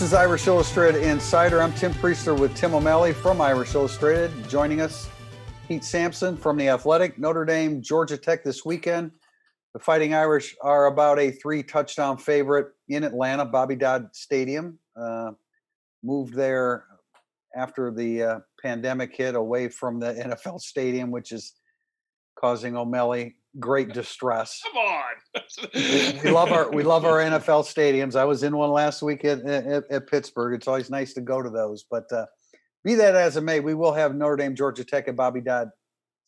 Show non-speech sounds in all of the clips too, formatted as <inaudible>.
This is Irish Illustrated Insider. I'm Tim Prister with Tim O'Malley from Irish Illustrated. Joining us, Pete Sampson from The Athletic, Notre Dame, Georgia Tech this weekend. The Fighting Irish are about a three touchdown favorite in Atlanta, Bobby Dodd Stadium. Uh, moved there after the uh, pandemic hit away from the NFL stadium, which is causing O'Malley great distress. Come on. we love our we love our <laughs> NFL stadiums. I was in one last week at, at, at Pittsburgh. It's always nice to go to those. But uh, be that as it may, we will have Notre Dame, Georgia Tech at Bobby Dodd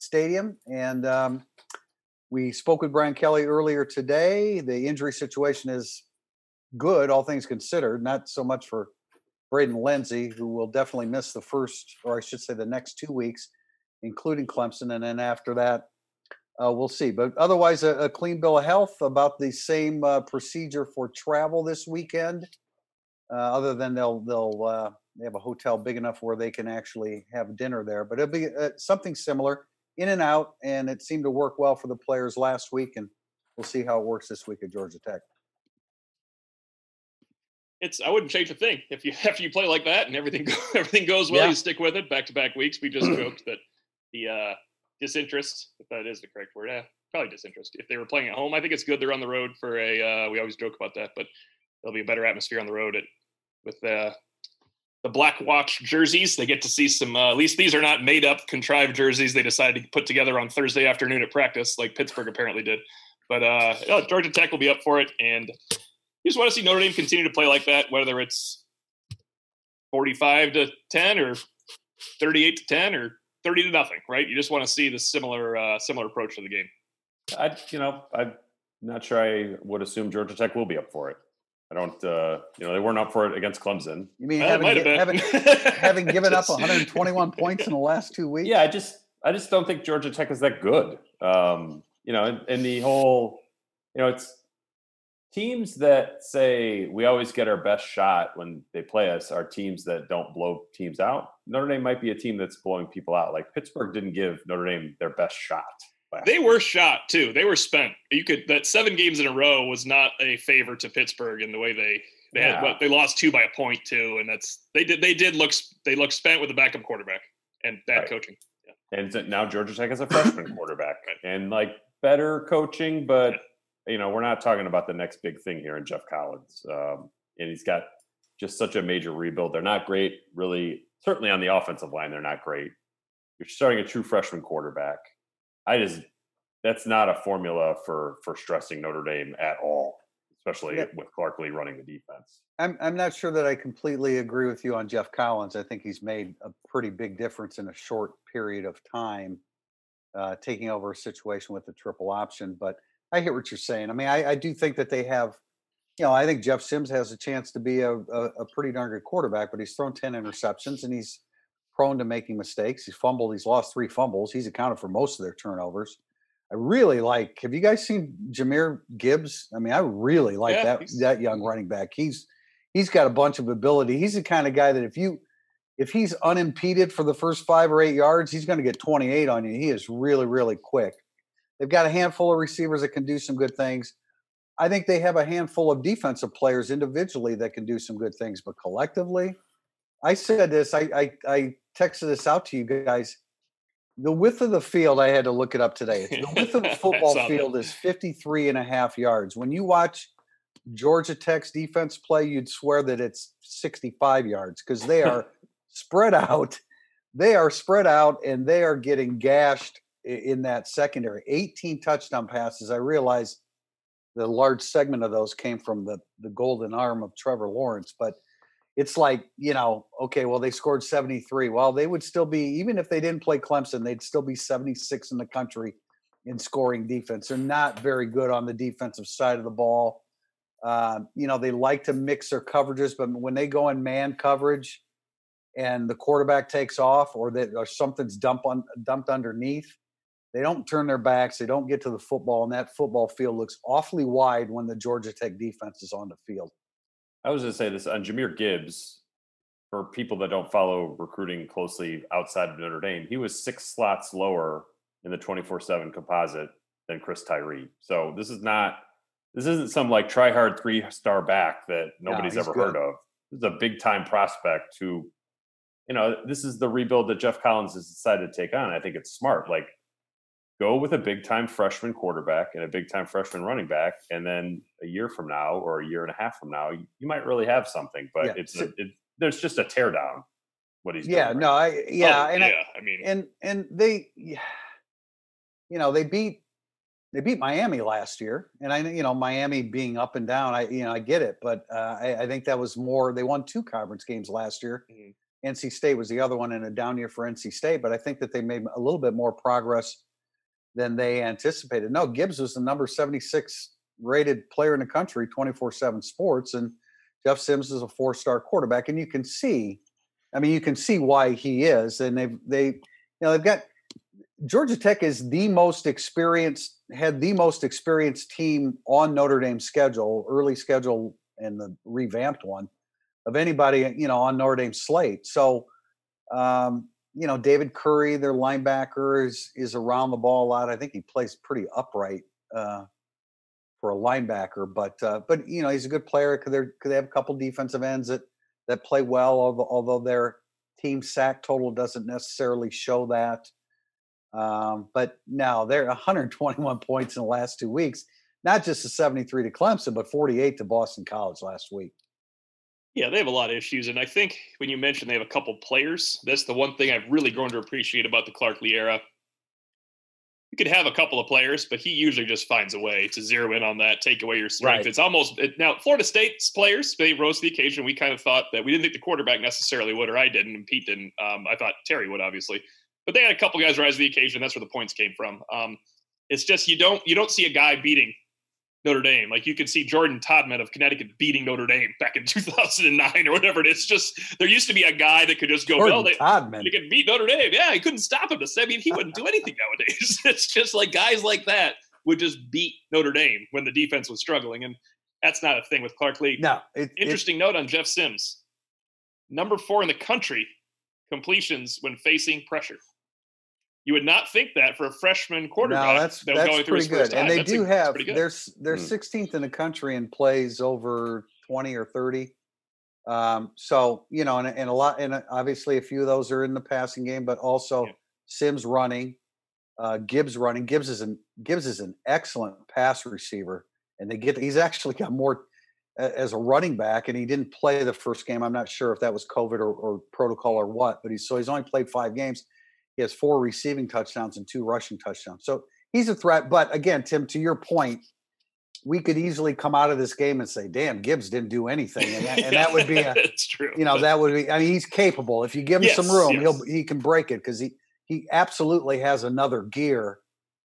Stadium, and um, we spoke with Brian Kelly earlier today. The injury situation is good, all things considered. Not so much for Braden Lenzy, who will definitely miss the first, or I should say, the next two weeks, including Clemson, and then after that uh, we'll see. But otherwise, a, a, clean bill of health. About the same uh, procedure for travel this weekend. Uh, other than they'll they'll uh, they have a hotel big enough where they can actually have dinner there. But it'll be uh, something similar, in and out, and it seemed to work well for the players last week, and we'll see how it works this week at Georgia Tech. It's I wouldn't change a thing if you <laughs> after you play like that and everything <laughs> everything goes well, yeah. you stick with it. Back to back weeks, we just <clears throat> joked that the uh, disinterest, if that is the correct word. Yeah, probably disinterest. If they were playing at home, I think it's good they're on the road for a. Uh, we always joke about that, but there'll be a better atmosphere on the road at with uh, the Black Watch jerseys. They get to see some. Uh, at least these are not made up, contrived jerseys. They decided to put together on Thursday afternoon at practice, like Pittsburgh apparently did. But uh, Georgia Tech will be up for it, and you just want to see Notre Dame continue to play like that, whether it's forty-five to ten or thirty-eight to ten or 30 to nothing, right? You just want to see the similar uh, similar approach to the game. I, you know, I'm not sure I would assume Georgia Tech will be up for it. I don't, uh, you know, they weren't up for it against Clemson. You mean uh, having, having, <laughs> having given up 121 points in the last two weeks? Yeah, I just, I just don't think Georgia Tech is that good. Um, you know, and, and the whole, you know, it's teams that say we always get our best shot when they play us are teams that don't blow teams out. Notre Dame might be a team that's blowing people out. Like Pittsburgh didn't give Notre Dame their best shot. They were shot too. They were spent. You could that seven games in a row was not a favor to Pittsburgh in the way they they yeah. had. Well, they lost two by a point too, and that's they did they did look they look spent with the backup quarterback and bad right. coaching. Yeah. And now Georgia Tech has a freshman <coughs> quarterback right. and like better coaching, but. Yeah you know, we're not talking about the next big thing here in Geoff Collins. Um, and he's got just such a major rebuild. They're not great, really. Certainly on the offensive line, they're not great. You're starting a true freshman quarterback. I just that's not a formula for for stressing Notre Dame at all, especially yeah. with Clark Lea running the defense. I'm I'm not sure that I completely agree with you on Geoff Collins. I think he's made a pretty big difference in a short period of time, uh, taking over a situation with the triple option. But I hear what you're saying. I mean, I, I do think that they have, you know, I think Jeff Sims has a chance to be a, a, a, pretty darn good quarterback, but he's thrown 10 interceptions and he's prone to making mistakes. He's fumbled, he's lost three fumbles. He's accounted for most of their turnovers. I really like, have you guys seen Jahmyr Gibbs? I mean, I really like yeah, that that young mm-hmm. running back. He's he's got a bunch of ability. He's the kind of guy that if you if he's unimpeded for the first five or eight yards, he's going to get 28 on you. He is really, really quick. They've got a handful of receivers that can do some good things. I think they have a handful of defensive players individually that can do some good things, but collectively, I said this, I, I, I texted this out to you guys. The width of the field, I had to look it up today. The width of the <laughs> football field is 53 and a half yards. When you watch Georgia Tech's defense play, you'd swear that it's 65 yards because they are <laughs> spread out. They are spread out and they are getting gashed in that secondary. 18 touchdown passes. I realize the large segment of those came from the the golden arm of Trevor Lawrence, but it's like, you know, okay, well, they scored 73. Well, they would still be, even if they didn't play Clemson, they'd still be 76 in the country in scoring defense. They're not very good on the defensive side of the ball. Uh, you know, they like to mix their coverages, but when they go in man coverage and the quarterback takes off or that or something's dumped on dumped underneath, they don't turn their backs. They don't get to the football, and that football field looks awfully wide when the Georgia Tech defense is on the field. I was going to say this on Jahmyr Gibbs. For people that don't follow recruiting closely outside of Notre Dame, he was six slots lower in the 24-7 composite than Chris Tyree. So this is not this isn't some like try hard three star back that nobody's no, ever good. heard of. this is a big time prospect who, you know, this is the rebuild that Geoff Collins has decided to take on. I think it's smart. Like, go with a big time freshman quarterback and a big time freshman running back, and then a year from now or a year and a half from now, you, you might really have something. But Yeah, it's a, it, there's just a teardown. What he's Yeah, doing no, I yeah, Oh, and yeah. I, I, mean, and and they yeah, you know they beat they beat miami last year and i you know miami being up and down i you know i get it but uh, I, I think that was more they won two conference games last year Mhm. nc state was the other one in a down year for nc state but i think that they made a little bit more progress than they anticipated no gibbs was the number 76 rated player in the country 24-7 sports and jeff sims is a four-star quarterback and you can see I mean, you can see why he is, and they've they, you know, they've got Georgia Tech is the most experienced, had the most experienced team on Notre Dame's schedule, early schedule, and the revamped one of anybody, you know, on Notre Dame's slate. So, um, you know, David Curry, their linebacker, is is around the ball a lot. I think he plays pretty upright uh, for a linebacker, but uh, but you know, he's a good player. Could they could they have a couple defensive ends that that play well, although, although their team sack total doesn't necessarily show that. Um, but now they're 121 points in the last two weeks, not just the 73 to Clemson, but 48 to Boston College last week. Yeah, they have a lot of issues, and I think when you mentioned they have a couple players, that's the one thing I've really grown to appreciate about the Clark Lea era. You could have a couple of players, but he usually just finds a way to zero in on that, take away your strength. Right. It's almost it, now Florida State's players they rose to the occasion. We kind of thought that we didn't think the quarterback necessarily would, or I didn't, and Pete didn't. Um, I thought Terry would, obviously, but they had a couple guys rise to the occasion. That's where the points came from. Um, it's just you don't you don't see a guy beating Notre Dame. Like you could see Jordan Todman of Connecticut beating Notre Dame back in <laughs> 2009 or whatever. it is. just there used to be a guy that could just go, Jordan well, they, Todman. they could beat Notre Dame. Yeah, he couldn't stop him. To say, I mean, he wouldn't do anything nowadays. <laughs> it's just like guys like that would just beat Notre Dame when the defense was struggling, and that's not a thing with Clark Lea. No, it, it- Interesting note on Jeff Sims, number four in the country completions when facing pressure. You would not think that for a freshman quarterback. no, that's that that's going through his pretty first good. And time. they That's a- do that's have they're they're Hmm. 16th in the country in plays over 20 or 30. Um, so you know, and, and a lot, and uh, obviously a few of those are in the passing game, but also Yeah. Sims running, uh, Gibbs running. Gibbs is an Gibbs is an excellent pass receiver, and they get he's actually got more as a running back, and he didn't play the first game. I'm not sure if that was COVID or, or protocol or what, but he's so he's only played five games. He has four receiving touchdowns and two rushing touchdowns. So he's a threat. But again, Tim, to your point, we could easily come out of this game and say, "Damn, Gibbs didn't do anything," and that, and that would be a <laughs> it's true. you know that would be. I mean, he's capable. If you give him some room, yes. he'll he can break it because he he absolutely has another gear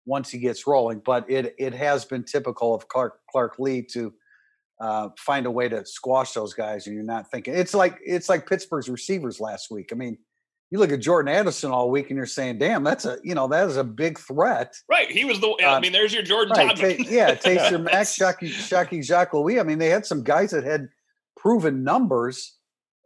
once he gets rolling. But it it has been typical of Clark Clark Lea to uh, find a way to squash those guys, and you're not thinking it's like it's like Pittsburgh's receivers last week. I mean, you look at Jordan Addison all week, and you're saying, "Damn, that's a you know that is a big threat." Right. He was the. Uh, I mean, there's your Jordan Right. Todman. Ta- yeah, <laughs> Taysir Mack, That's- Shaki, Shaki Jacques Louis. I mean, they had some guys that had proven numbers.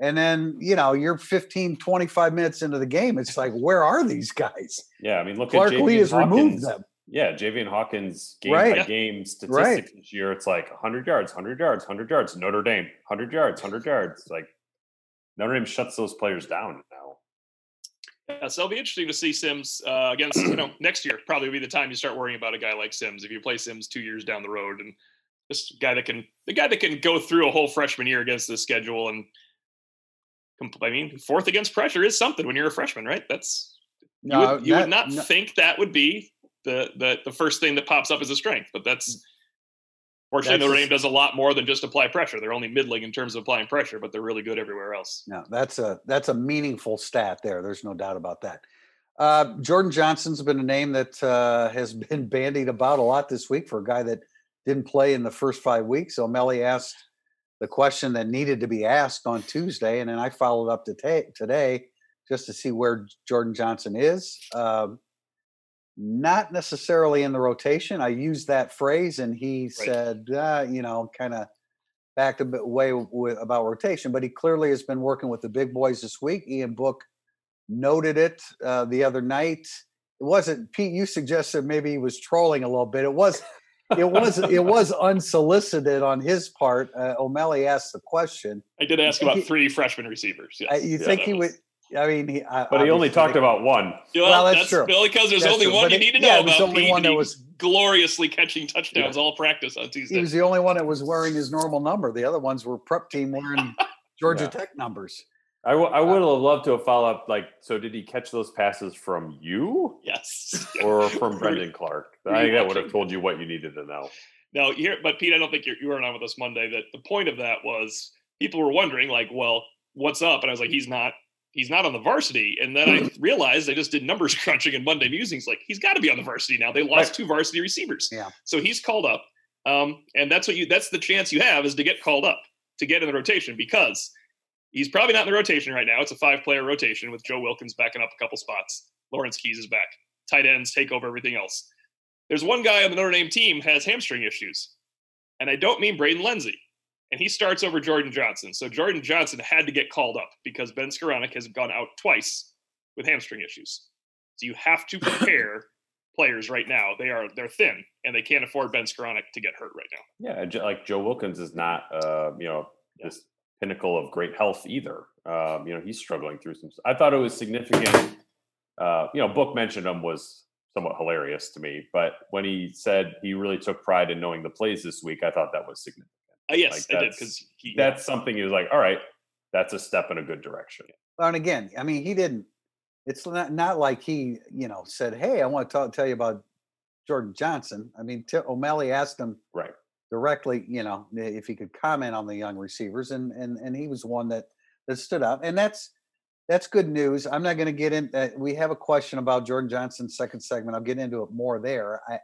And then, you know, you're 15, 25 minutes into the game. It's like, where are these guys? Yeah, I mean, look Clark at JV Lee has removed Hawkins. them. Yeah, Javian Hawkins game Right. by game statistics Right. this year. It's like 100 yards, 100 yards, 100 yards. Notre Dame, 100 yards, 100 yards. Like Notre Dame shuts those players down now. Yeah, so it'll be interesting to see Sims uh, against, <clears throat> you know, next year. Probably be the time you start worrying about a guy like Sims. If you play Sims two years down the road, and this guy that can, the guy that can go through a whole freshman year against the schedule and, I mean, fourth against pressure is something when you're a freshman, right? That's you would, you would not no- think that would be the, the the first thing that pops up as a strength, but that's. Fortunately, That's Notre Dame does a lot more than just apply pressure. They're only middling in terms of applying pressure, but they're really good everywhere else. No, that's a that's a meaningful stat there. There's no doubt about that. Uh, Jordan Johnson's been a name that uh, has <laughs> been bandied about a lot this week for a guy that didn't play in the first five weeks. So Melly asked the question that needed to be asked on Tuesday, and then I followed up to ta- today just to see where Jordan Johnson is. Um, not necessarily in the rotation. I used that phrase, and he said, uh, you know, kind of backed a bit away with, about rotation, but he clearly has been working with the big boys this week. Ian Book noted it uh, the other night. It wasn't Pete. You suggested maybe he was trolling a little bit. It was, it was it was <laughs> unsolicited on his part. Uh, O'Malley asked the question. I did ask about three freshman receivers. Yes. Uh, you Yeah, think he was- would? I mean, he, I- But he only talked they- about one. Well, Well, that's that's, true. Billy because there's That's only true, one but you it- need to know yeah, it was about. the only Pete, one that was- gloriously catching touchdowns all practice on Tuesday. He was the only one that was wearing his normal number. The other ones were prep team wearing <laughs> Georgia Yeah. Tech numbers. I, w- I would have loved to have followed up. Like, so did he catch those passes from you yes. <laughs> or from Brendon Clark? I think that would have told you what you needed to know. No, here, but Pete, I don't think you're, you weren't on with us Monday. That the point of that was people were wondering, like, well, what's up? And I was like, he's not, he's not on the varsity. And then I realized I just did numbers <laughs> crunching in Monday musings. Like, he's got to be on the varsity now. They lost Right. two varsity receivers. Yeah. So he's called up, um, and that's what you. That's the chance you have is to get called up to get in the rotation because he's probably not in the rotation right now. It's a five-player rotation with Joe Wilkins backing up a couple spots. Lawrence Keys is back. Tight ends take over everything else. There's one guy on the Notre Dame team has hamstring issues, and I don't mean Braden Lenzy, and he starts over Jordan Johnson. So Jordan Johnson had to get called up because Ben Skowronek has gone out twice with hamstring issues. So you have to <laughs> prepare players right now. They are they're thin, and they can't afford Ben Skowronek to get hurt right now. Yeah, like Joe Wilkins is not, uh, you know, this pinnacle of great health either. Um, you know, he's struggling through some. I thought it was significant. Uh, you know, Book mentioned him was somewhat hilarious to me, but when he said he really took pride in knowing the plays this week, I thought that was significant. Uh, yes, Like, I did that's- because he That's something he was like, all right, that's a step in a good direction. Well, and again, I mean, he didn't. It's not not like he, you know, said, "Hey, I want to tell, tell you about Jordan Johnson." I mean, T- O'Malley asked him Right. directly, you know, if he could comment on the young receivers, and and and he was one that that stood out, and that's that's good news. I'm not going to get in. Uh, we have a question about Jordan Johnson's second segment. I'll get into it more there. I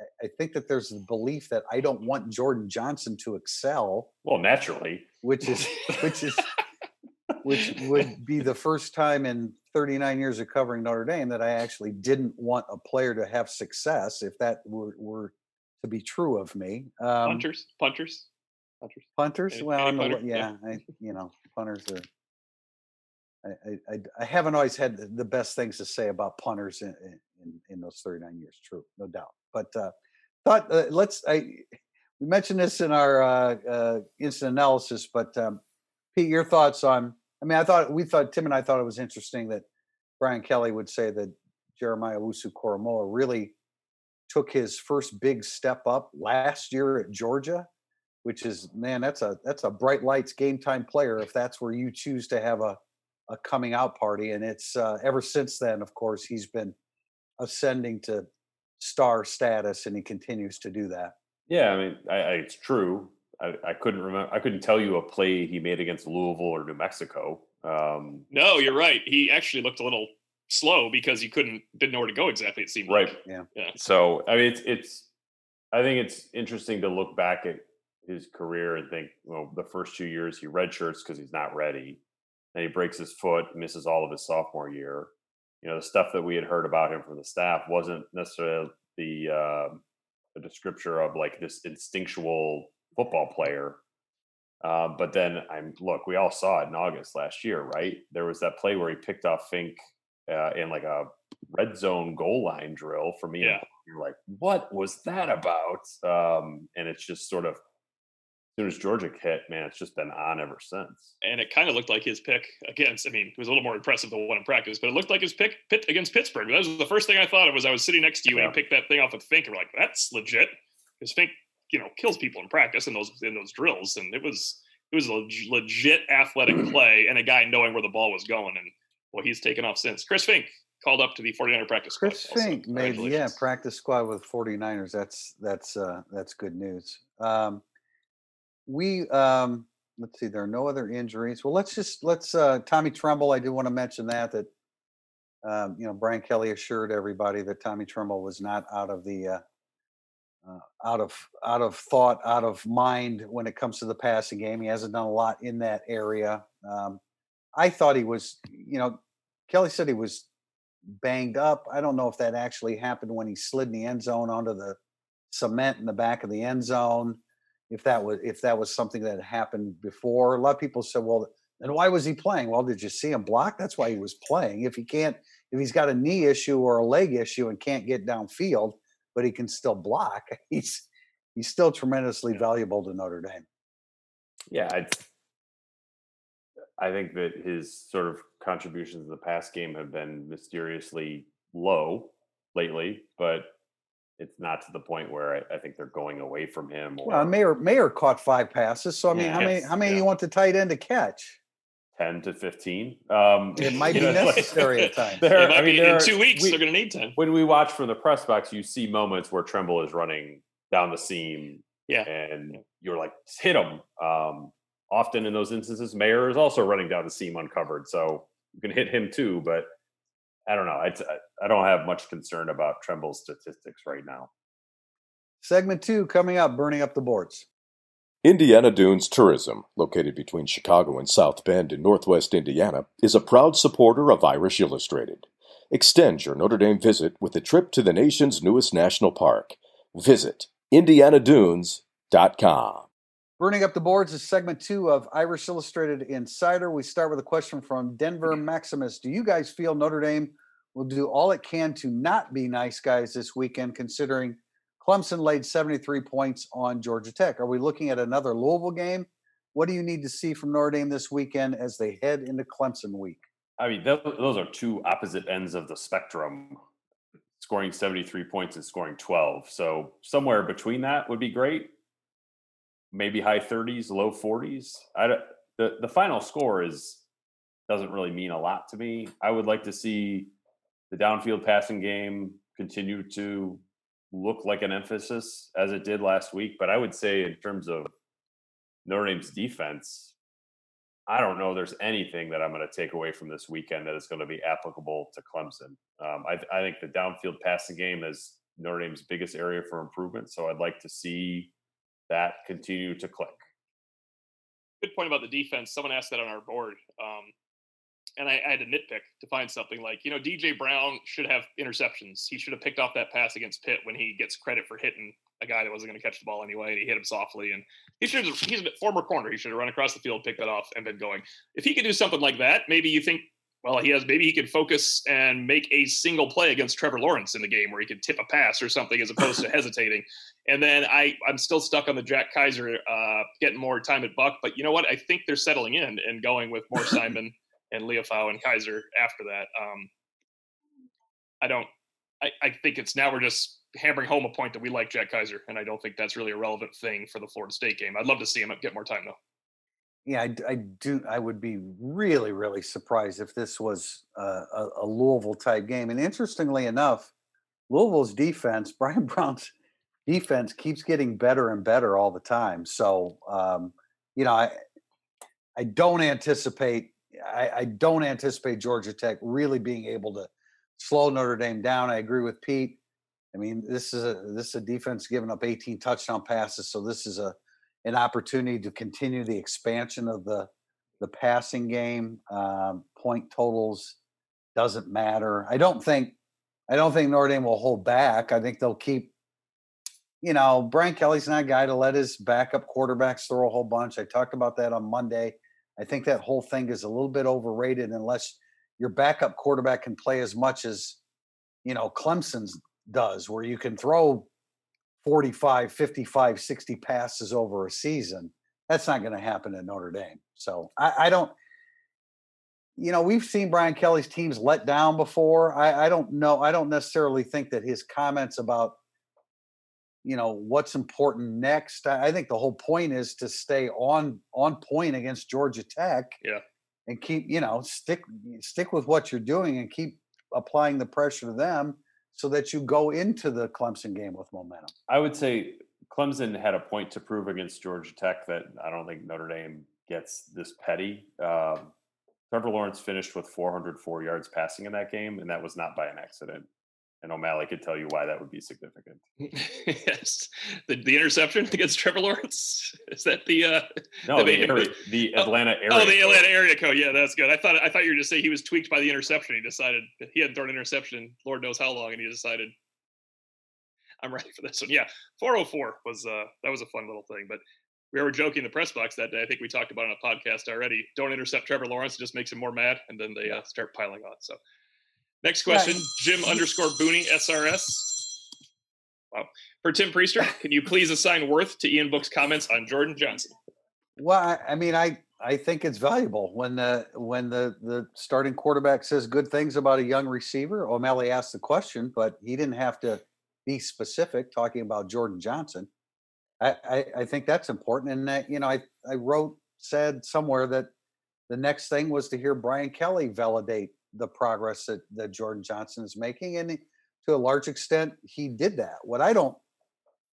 I- I think that there's the belief that I don't want Jordan Johnson to excel, Well, naturally. which is which is which would be the first time in 39 years of covering Notre Dame that I actually didn't want a player to have success, if that were, were to be true of me. Um, punters, punters, punters. punters, Any- well, any I'm punter? li- Yeah. yeah, I, you know, punters are. I, I, I, I haven't always had the- the best things to say about punters in, in, in those 39 years. True, no doubt. But uh, thought uh, let's. I we mentioned this in our uh, uh, instant analysis, but um, Pete, your thoughts on? I mean, I thought we thought Tim and I thought it was interesting that Brian Kelly would say that Jeremiah Owusu-Koramoah really took his first big step up last year at Georgia, which is man, that's a that's a bright lights game time player if that's where you choose to have a a coming out party. And it's uh, ever since then, of course, he's been ascending to star status, and he continues to do that. Yeah, I mean, I, I, it's true. I, I couldn't remember. I couldn't tell you a play he made against Louisville or New Mexico. Um, No, you're right. He actually looked a little slow because he couldn't didn't know where to go exactly. It seemed right. like. Yeah. Yeah. So I mean, it's it's. I think it's interesting to look back at his career and think, well, the first two years he redshirts because he's not ready. Then he breaks his foot, misses all of his sophomore year. You know, the stuff that we had heard about him from the staff wasn't necessarily the uh, the description of like this instinctual football player. Uh, but then I'm look, we all saw it in August last year, right? There was that play where he picked off Finke uh, in like a red zone goal line drill for me. Yeah. You're like, what was that about? Um, and it's just sort of soon as Georgia hit, man, it's just been on ever since. And it kind of looked like his pick against. I mean, it was a little more impressive than one in practice, but it looked like his pick pit against Pittsburgh. That was the first thing I thought of. Was I was sitting next to you and Yeah. he picked that thing off of Finke, and we're like, "That's legit," because Finke, you know, kills people in practice in those in those drills, and it was it was a legit athletic <clears throat> play and a guy knowing where the ball was going, and well, he's taken off since. Chris Finke called up to the 49er practice squad. Chris also. Finke made yeah practice squad with 49ers. That's that's uh, that's good news. Um, we um, let's see. There are no other injuries. Well, let's just let's uh, Tommy Tremble. I do want to mention that that um, you know Brian Kelly assured everybody that Tommy Tremble was not out of the uh, uh, out of out of thought, out of mind when it comes to the passing game. He hasn't done a lot in that area. Um, I thought he was, you know, Kelly said he was banged up. I don't know if that actually happened when he slid in the end zone onto the cement in the back of the end zone. If that was if that was something that happened before, a lot of people said, "Well, then why was he playing?" Well, did you see him block? That's why he was playing. If he can't, if he's got a knee issue or a leg issue and can't get downfield, but he can still block, <laughs> he's he's still tremendously valuable to Notre Dame. Yeah, i I think that his sort of contributions in the past game have been mysteriously low lately, but it's not to the point where I, I think they're going away from him. Or Well, Mayer Mayer caught five passes, so I mean, how many how many yeah. you want the tight end to catch? ten to fifteen. Um, It might be know, it's <laughs> like- necessary at <laughs> times. there- it might I mean, be there in are- two weeks. we- they're going to need ten. when we watch from the press box, you see moments where Tremble is running down the seam, Yeah. and you're like, hit him. Um, often in those instances, Mayer is also running down the seam uncovered, so you can hit him too. But I don't know. It's, I, I don't have much concern about Tremble's statistics right now. Segment two coming up, burning up the boards. Indiana Dunes Tourism, located between Chicago and South Bend in northwest Indiana, is a proud supporter of Irish Illustrated. Extend your Notre Dame visit with a trip to the nation's newest national park. Visit IndianaDunes.com. Burning up the boards is segment two of Irish Illustrated Insider. We start with a question from Denver Maximus. Do you guys feel Notre Dame will do all it can to not be nice guys this weekend, considering Clemson laid 73 points on Georgia Tech? Are we looking at another Louisville game? What do you need to see from Notre Dame this weekend as they head into Clemson week? I mean, those are two opposite ends of the spectrum. Scoring 73 points and scoring 12. So somewhere between that would be great. Maybe high 30s, low 40s. I don't- the the final score is doesn't really mean a lot to me. I would like to see the downfield passing game continue to look like an emphasis as it did last week. But I would say in terms of Notre Dame's defense, I don't know there's anything that I'm going to take away from this weekend that is going to be applicable to Clemson. Um, I, I think the downfield passing game is Notre Dame's biggest area for improvement. So I'd like to see that continue to click. good point about the defense. Someone asked that on our board. Um, and I, I had to nitpick to find something like, you know, DJ Brown should have interceptions. He should have picked off that pass against Pitt when he gets credit for hitting a guy that wasn't going to catch the ball anyway. And he hit him softly. And he should have, he's a former corner. He should have run across the field, picked that off, and been going. If he could do something like that, maybe you think, well, he has, maybe he could focus and make a single play against Trevor Lawrence in the game where he could tip a pass or something as opposed to <laughs> hesitating. And then I, I'm still stuck on the Jack Kiser uh, getting more time at Buck. But you know what? I think they're settling in and going with more <laughs> Simon and Liufau and Kiser after that. Um, I don't. I, I think it's now we're just hammering home a point that we like Jack Kiser, and I don't think that's really a relevant thing for the Florida State game. I'd love to see him get more time though. Yeah, I do. I would be really, really surprised if this was uh, a, a Louisville type game. And interestingly enough, Louisville's defense, <laughs> Bryan Brown's defense, keeps getting better and better all the time. So, um, you know, I I don't anticipate. I, I don't anticipate Georgia Tech really being able to slow Notre Dame down. I agree with Pete. I mean, this is a this is a defense giving up 18 touchdown passes, so this is a an opportunity to continue the expansion of the the passing game. Um, point totals doesn't matter. I don't think I don't think Notre Dame will hold back. I think they'll keep. You know, Brian Kelly's not a guy to let his backup quarterbacks throw a whole bunch. I talked about that on Monday. I think that whole thing is a little bit overrated unless your backup quarterback can play as much as you know Clemson's does, where you can throw 45, 55, 60 passes over a season. That's not going to happen at Notre Dame. So I, I don't, you know, we've seen Brian Kelly's teams let down before. I, I don't know. I don't necessarily think that his comments about, you know, what's important next. I, think the whole point is to stay on on point against Georgia Tech. Yeah. And keep, you know, stick stick with what you're doing and keep applying the pressure to them so that you go into the Clemson game with momentum. I would say Clemson had a point to prove against Georgia Tech that I don't think Notre Dame gets this petty. Um, Trevor Lawrence finished with 404 yards passing in that game, and that was not by an accident. And O'Malley could tell you why that would be significant. <laughs> yes, the, the interception against Trevor Lawrence <laughs> is that the uh, No, The the, area, the oh, Atlanta area. oh the code. Atlanta area code? Yeah, that's good. I thought I thought you were just saying he was tweaked by the interception. He decided he hadn't thrown an interception, Lord knows how long, and he decided I'm ready for this one. Yeah, 404 was uh that was a fun little thing, but. We were joking in the press box that day. I think we talked about it on a podcast already. Don't intercept Trevor Lawrence; it just makes him more mad, and then they uh, start piling on. So, next Yeah, question: Jim underscore Booney SRS. Wow. For Tim Prister, <laughs> can you please assign worth to Ian Book's comments on Jordan Johnson? Well, I, I mean, I I think it's valuable when the when the the starting quarterback says good things about a young receiver. O'Malley asked the question, but he didn't have to be specific talking about Jordan Johnson. I, I, I think that's important. And that, you know, I, I wrote, said somewhere that the next thing was to hear Brian Kelly validate the progress that, that Jordan Johnson is making. And to a large extent, he did that. What I don't,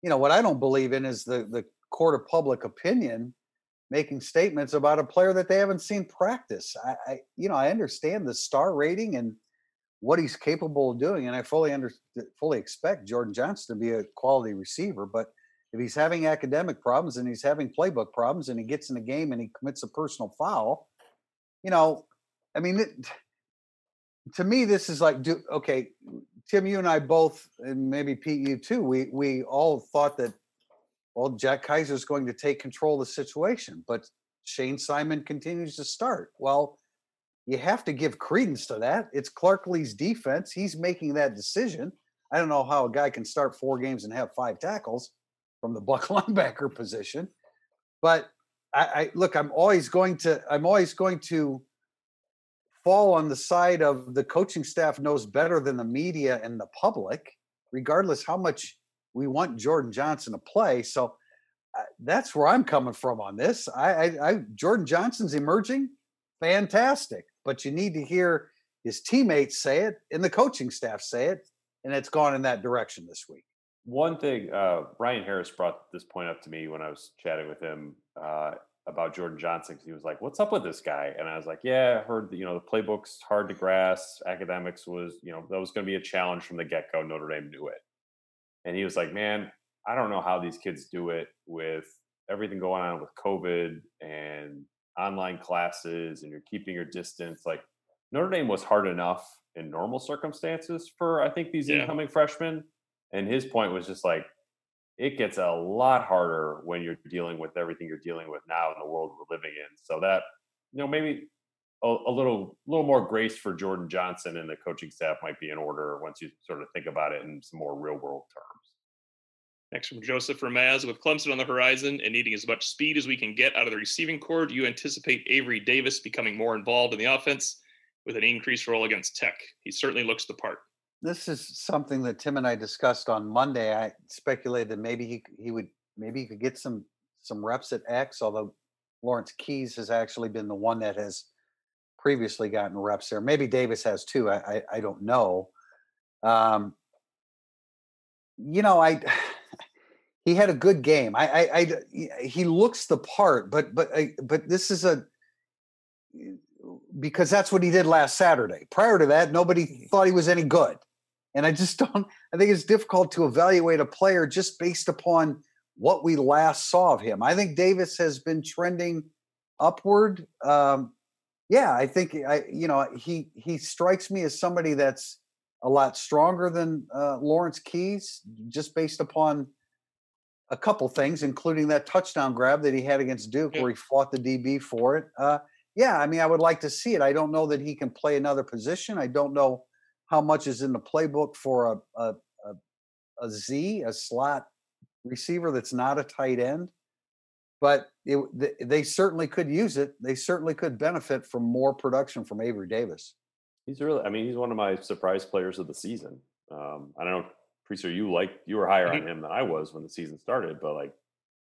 you know, what I don't believe in is the, the court of public opinion making statements about a player that they haven't seen practice. I, I you know, I understand the star rating and what he's capable of doing, and I fully under fully expect Jordan Johnson to be a quality receiver. But if he's having academic problems and he's having playbook problems, and he gets in a game and he commits a personal foul, you know, I mean, to me, this is like, do okay, Tim, you and I both, and maybe Pete, you too. We we all thought that, well, Jack Kiser is going to take control of the situation, but Shayne Simon continues to start. Well, you have to give credence to that. It's Clark Lea's defense. He's making that decision. I don't know how a guy can start four games and have five tackles from the <laughs> buck linebacker position, but I, I look. I'm always going to. I'm always going to fall on the side of the coaching staff knows better than the media and the public, regardless how much we want Jordan Johnson to play. So uh, that's where I'm coming from on this. I, I, I Jordan Johnson's emerging, fantastic but you need to hear his teammates say it and the coaching staff say it, and it's gone in that direction this week. One thing, uh, Ryan Harris brought this point up to me when I was chatting with him uh, about Jordan Johnson. Because he was like, "What's up with this guy?" And I was like, "Yeah, I heard that, you know the playbook's hard to grasp. Academics was, you know, that was going to be a challenge from the get go. Notre Dame knew it." And he was like, "Man, I don't know how these kids do it with everything going on with COVID and online classes and you're keeping your distance. Like Notre Dame was hard enough in normal circumstances for I think these yeah. incoming freshmen. And his point was just like it gets a lot harder when you're dealing with everything you're dealing with now in the world we're living in. So that you know maybe a, a little little more grace for Jordan Johnson and the coaching staff might be in order once you sort of think about it in some more real world terms. Next from Joseph Ramaz, with Clemson on the horizon and needing as much speed as we can get out of the receiving corps. do you anticipate Avery Davis becoming more involved in the offense with an increased role against Tech? He certainly looks the part. This is something that Tim and I discussed on Monday. I speculated that maybe he he would maybe he could get some some reps at X, although Lawrence Keys has actually been the one that has previously gotten reps there. Maybe Davis has too. I I, I don't know. Um, you know, I <sighs> he had a good game. I, I, I he looks the part, but but but this is a because that's what he did last Saturday. Prior to that, nobody mm-hmm. thought he was any good, and I just <laughs> don't. I think it's difficult to evaluate a player just based upon what we last saw of him. I think Davis has been trending upward. Um, yeah, I think I you know he he strikes me as somebody that's a lot stronger than uh, Lawrence Keys, just based upon a couple things, including that touchdown grab that he had against Duke, where he fought the DB for it. Uh, yeah, I mean, I would like to see it. I don't know that he can play another position. I don't know how much is in the playbook for a a, a, a Z, a slot receiver that's not a tight end. But it, they certainly could use it. They certainly could benefit from more production from Avery Davis. He's really, I mean, he's one of my surprise players of the season. Um, I don't know Prister, you like you were higher on him than I was when the season started, but like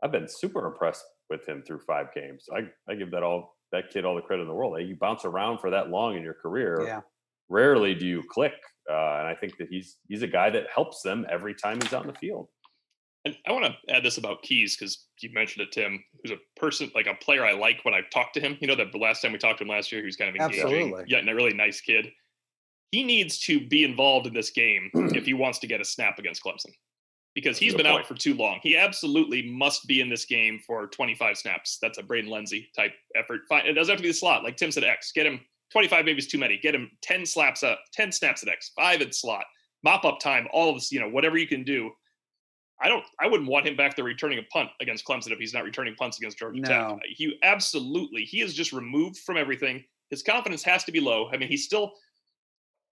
I've been super impressed with him through five games. I I give that all that kid all the credit in the world. You bounce around for that long in your career. Yeah. Rarely do you click, uh, and I think that he's he's a guy that helps them every time he's on the field. And I want to add this about Keys because you mentioned it, Tim, who's a person like a player I like when I talk to him. You know, that the last time we talked to him last year, he was kind of engaging, Absolutely. yet a really nice kid he needs to be involved in this game <clears throat> if he wants to get a snap against Clemson because he's been point. out for too long. He absolutely must be in this game for 25 snaps. That's a Braden Lenzy type effort. Fine. It doesn't have to be the slot. Like Tim said, X. Get him 25 maybe is too many. Get him 10 slaps up, 10 snaps at X, five at slot, mop up time, all of this, you know, whatever you can do. I don't I wouldn't want him back there returning a punt against Clemson if he's not returning punts against Georgia no. Tech. He absolutely he is just removed from everything. His confidence has to be low. I mean, he's still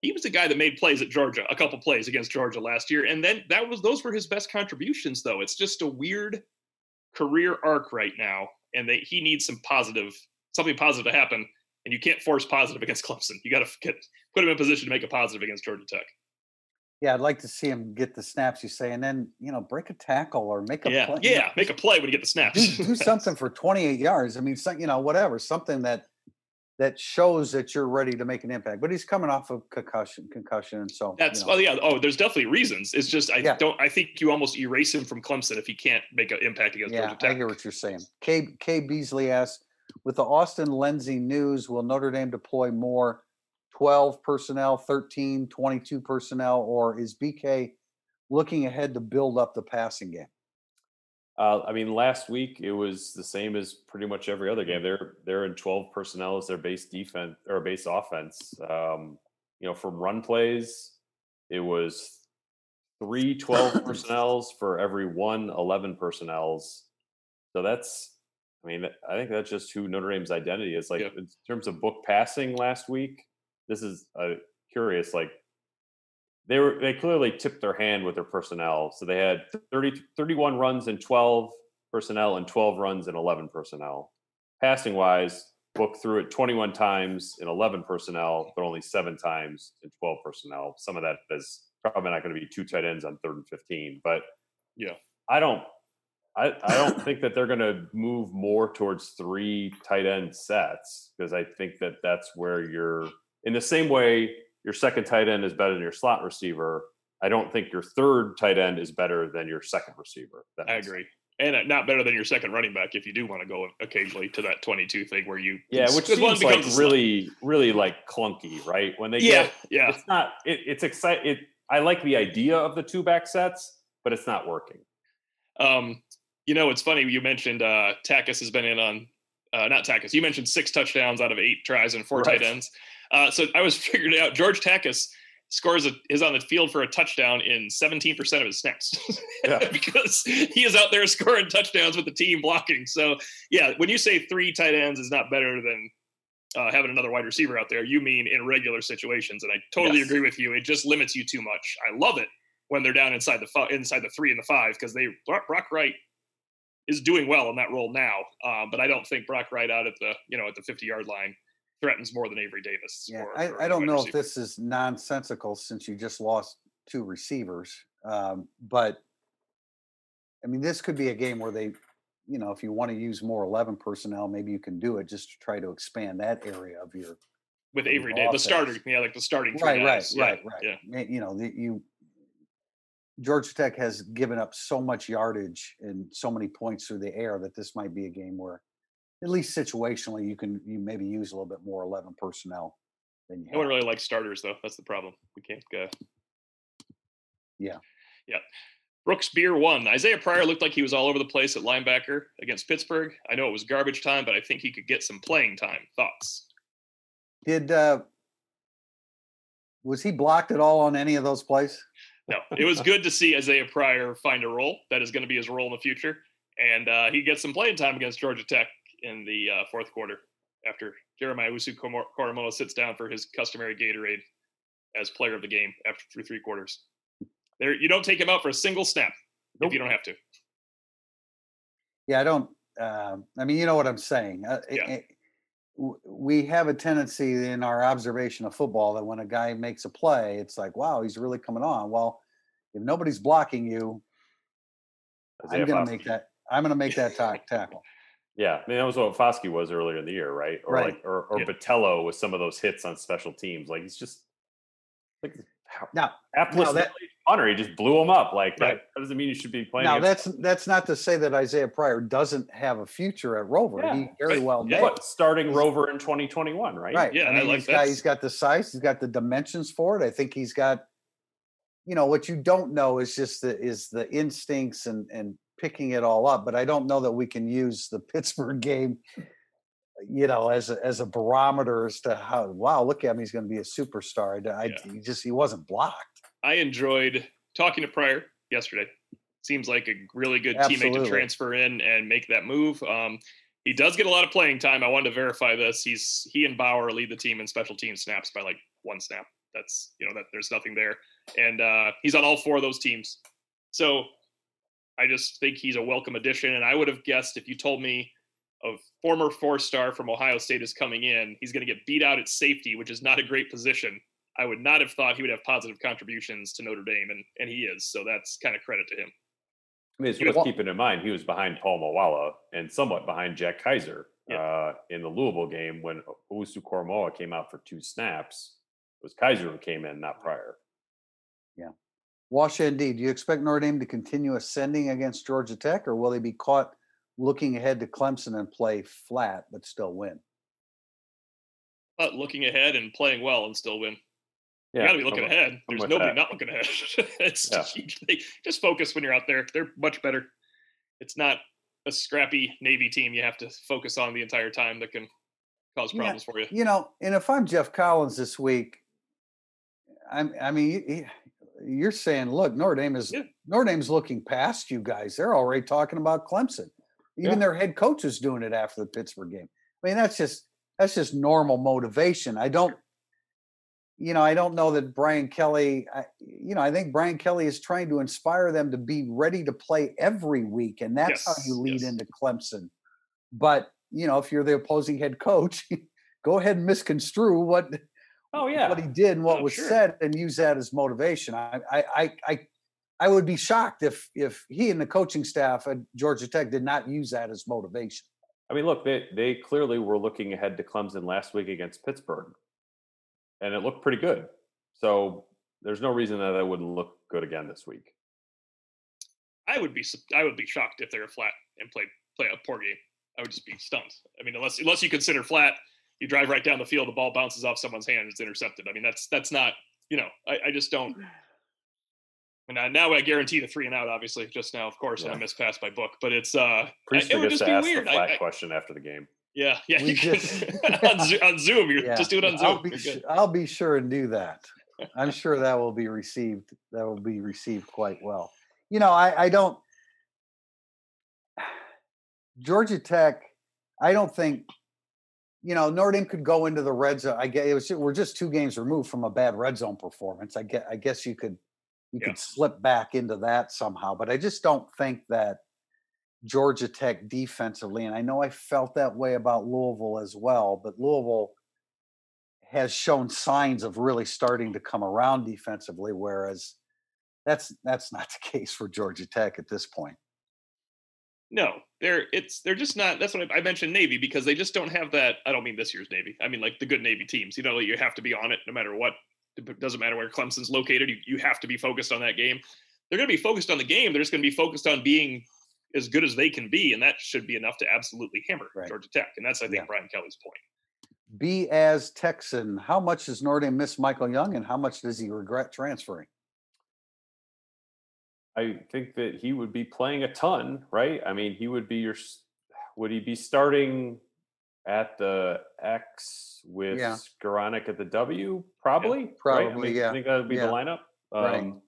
he was the guy that made plays at Georgia, a couple plays against Georgia last year, and then that was those were his best contributions. Though it's just a weird career arc right now, and that he needs some positive, something positive to happen. And you can't force positive against Clemson. You got to get put him in position to make a positive against Georgia Tech. Yeah, I'd like to see him get the snaps you say, and then you know break a tackle or make a yeah, play. yeah, make a play when you get the snaps. do, do something for 28 yards. I mean, some, you know, whatever, something that that shows that you're ready to make an impact. But he's coming off of concussion, concussion, and so That's you know. well, yeah. Oh, there's definitely reasons. It's just I Yeah. don't. I think you almost erase him from Clemson if he can't make an impact against yeah, Georgia Tech. I hear what you're saying. K K Beasley asks, with the Austin Lindsay news, will Notre Dame deploy more 12 personnel, 13, 22 personnel, or is BK looking ahead to build up the passing game? Uh, I mean, last week it was the same as pretty much every other game. They're they're in twelve personnel as their base defense or base offense. Um, you know, from run plays, it was three 12 <coughs> personnels for every one 11 personnels. So that's, I mean, I think that's just who Notre Dame's identity is. Like Yeah. in terms of book passing last week, this is uh, curious. Like they were they clearly tipped their hand with their personnel. So they had 30, 31 runs and 12 personnel and 12 runs and 11 personnel. Passing wise, book through it 21 times in 11 personnel, but only seven times in 12 personnel. Some of that is probably not going to be two tight ends on third and 15. But Yeah. I don't. I, I don't think that they're going to move more towards three tight end sets because I think that that's where you're in the same way your second tight end is better than your slot receiver. I don't think your third tight end is better than your second receiver. I sense. agree. And uh, not better than your second running back if you do want to go occasionally to that 22 thing where you Yeah, which because one like becomes really, really like clunky, right? When they yeah get, yeah it's not. It, it's exciting. It, I like the idea of the two back sets, but it's not working. Um, you know, it's funny you mentioned uh Takacs has been in on uh, not Takacs. You mentioned six touchdowns out of eight tries and four Right. tight ends. Uh, so I was <laughs> figuring out. George Takacs scores a, is on the field for a touchdown in 17% of his snaps <laughs> Yeah. because he is out there scoring touchdowns with the team blocking. So yeah, when you say three tight ends is not better than uh, having another wide receiver out there, you mean in regular situations. And I totally Yes. agree with you. It just limits you too much. I love it when they're down inside the inside the three and the five because they Brock Wright is doing well in that role now. Um, but I don't think Brock Wright out at the you know at the 50 yard line threatens more than Avery Davis. Yeah, for I, a I don't know if this is nonsensical since you just lost two receivers, um, but I mean, this could be a game where they, you know, if you want to use more 11 personnel, maybe you can do it just to try to expand that area of your. with Avery Davis, the starter, yeah, like the starting Right, right, guys. Yeah, right, right. Yeah, You know, the, you. Georgia Tech has given up so much yardage and so many points through the air that this might be a game where, at least situationally, you can you maybe use a little bit more 11 personnel than you no one really likes starters though. That's the problem. We can't. Uh, Yeah. yeah. Brooks Beer won. Isaiah Pryor looked like he was all over the place at linebacker against Pittsburgh. I know it was garbage time, but I think he could get some playing time. Thoughts? Did uh was he blocked at all on any of those plays? No, it was good to see Isaiah Pryor find a role that is going to be his role in the future, and uh, he gets some playing time against Georgia Tech in the uh, fourth quarter after Jeremiah Owusu-Koramoah sits down for his customary Gatorade as player of the game after through three quarters. There, you don't take him out for a single snap if you don't have to. Yeah, I don't. Um, I mean, you know what I'm saying. Uh, Yeah. it- we have a tendency in our observation of football that when a guy makes a play, it's like, wow, he's really coming on. Well, if nobody's blocking you, Isaiah I'm going to make that. I'm going to make that ta- <laughs> tackle. Yeah, I mean that was what Foskey was earlier in the year, right? Or Right. like, or, or Yeah. Botelho with some of those hits on special teams. Like he's just like Now, now that- punter. He just blew him up. Like Right. that, that doesn't mean you should be playing. now against- that's that's not to say that Isaiah Pryor doesn't have a future at Rover. Yeah, He very right. well Yeah. may. what starting Rover in 2021, right? Right. Yeah, I I like he's got he's got the size, he's got the dimensions for it. I think he's got, you know, what you don't know is just the is the instincts and and picking it all up. But I don't know that we can use the <laughs> Pittsburgh game, you know, as a, as a barometer as to how wow, look at him, he's going to be a superstar. I, I he just he wasn't blocked. I enjoyed talking to Pryor yesterday. Seems like a really good teammate to transfer in and make that move. Um, he does get a lot of playing time. I wanted to verify this. He's he and Bauer lead the team in special team snaps by like one snap. that's you know that there's nothing there, and uh, he's on all four of those teams. So I just think he's a welcome addition. And I would have guessed if you told me a former four star from Ohio State is coming in, he's going to get beat out at safety, which is not a great position. I would not have thought he would have positive contributions to Notre Dame, and and he is. So that's kind of credit to him. I mean, it's He was- worth keeping in mind he was behind Paul Moala and somewhat behind Jack Kiser Yeah. uh, in the Louisville game when Owusu-Koramoah came out for two snaps. It was Kiser who came in, not Pryor. Wash ND, do you expect Notre Dame to continue ascending against Georgia Tech, or will they be caught looking ahead to Clemson and play flat but still win? But looking ahead and playing well and still win. Yeah, you got to be I'm looking ahead. There's with nobody that. not looking ahead. <laughs> it's Yeah. just, they- just focus when you're out there. They're much better. It's not a scrappy Navy team you have to focus on the entire time that can cause Yeah. problems for you. You know, and if I'm Geoff Collins this week, I'm, I mean, y- y- you're saying, look, Notre Dame is Yeah. Notre Dame's looking past you guys. They're already talking about Clemson. Even Yeah. their head coach is doing it after the Pittsburgh game. I mean, that's just that's just normal motivation. I don't, you know, I don't know that Brian Kelly. I, you know, I think Brian Kelly is trying to inspire them to be ready to play every week, and that's how you lead yes. into Clemson. But you know, if you're the opposing head coach, <laughs> go ahead and misconstrue what Oh yeah, what he did and what Oh, was sure. said and use that as motivation. I, I, I, I, I would be shocked if if he and the coaching staff at Georgia Tech did not use that as motivation. I mean, look, they they clearly were looking ahead to Clemson last week against Pittsburgh, and it looked pretty good. So there's no reason that that wouldn't look good again this week. I would be I would be shocked if they were flat and played play a poor game. I would just be stunned. I mean, unless unless you consider flat, you drive right down the field, the ball bounces off someone's hand, it's intercepted. I mean, that's that's not you know. I, I just don't. <sighs> And I, now I guarantee the three and out, obviously, just now, of course, and I missed pass by book. But it's uh, I- Priest it would just be ask weird. the I- flat I- question after the game. Yeah, yeah, We you just- <laughs> on, on Zoom. You're Yeah, just do it on I'll Zoom. be, sh- good. I'll be sure and do that. <laughs> I'm sure that will be received. That will be received quite well. You know, I, I don't. <sighs> Georgia Tech, I don't think. You know, Notre Dame could go into the red zone. I get it was. We're just two games removed from a bad red zone performance. I get. I guess you could. You Yeah. could slip back into that somehow, but I just don't think that Georgia Tech defensively, and I know I felt that way about Louisville as well, but Louisville has shown signs of really starting to come around defensively, whereas that's that's not <laughs> the case for Georgia Tech at this point. No, they're it's they're just not. That's what I, I mentioned Navy because they just don't have that. I don't mean this year's Navy. I mean like the good Navy teams. You know, you have to be on it no matter what. It doesn't matter where Clemson's located. You, you have to be focused on that game. They're going to be focused on the game. They're just going to be focused on being as good as they can be, and that should be enough to absolutely hammer Right. Georgia Tech. And that's I think Yeah. Brian Kelly's point. Be as Texan, how much does Notre Dame miss Michael Young, and how much does he regret transferring? I think that he would be playing a ton, right? I mean, he would be your. Would he be starting at the X with Yeah. Skowronek at the W? Probably. right? I Probably, mean, yeah. I think that would be Yeah. the lineup. Right. Um,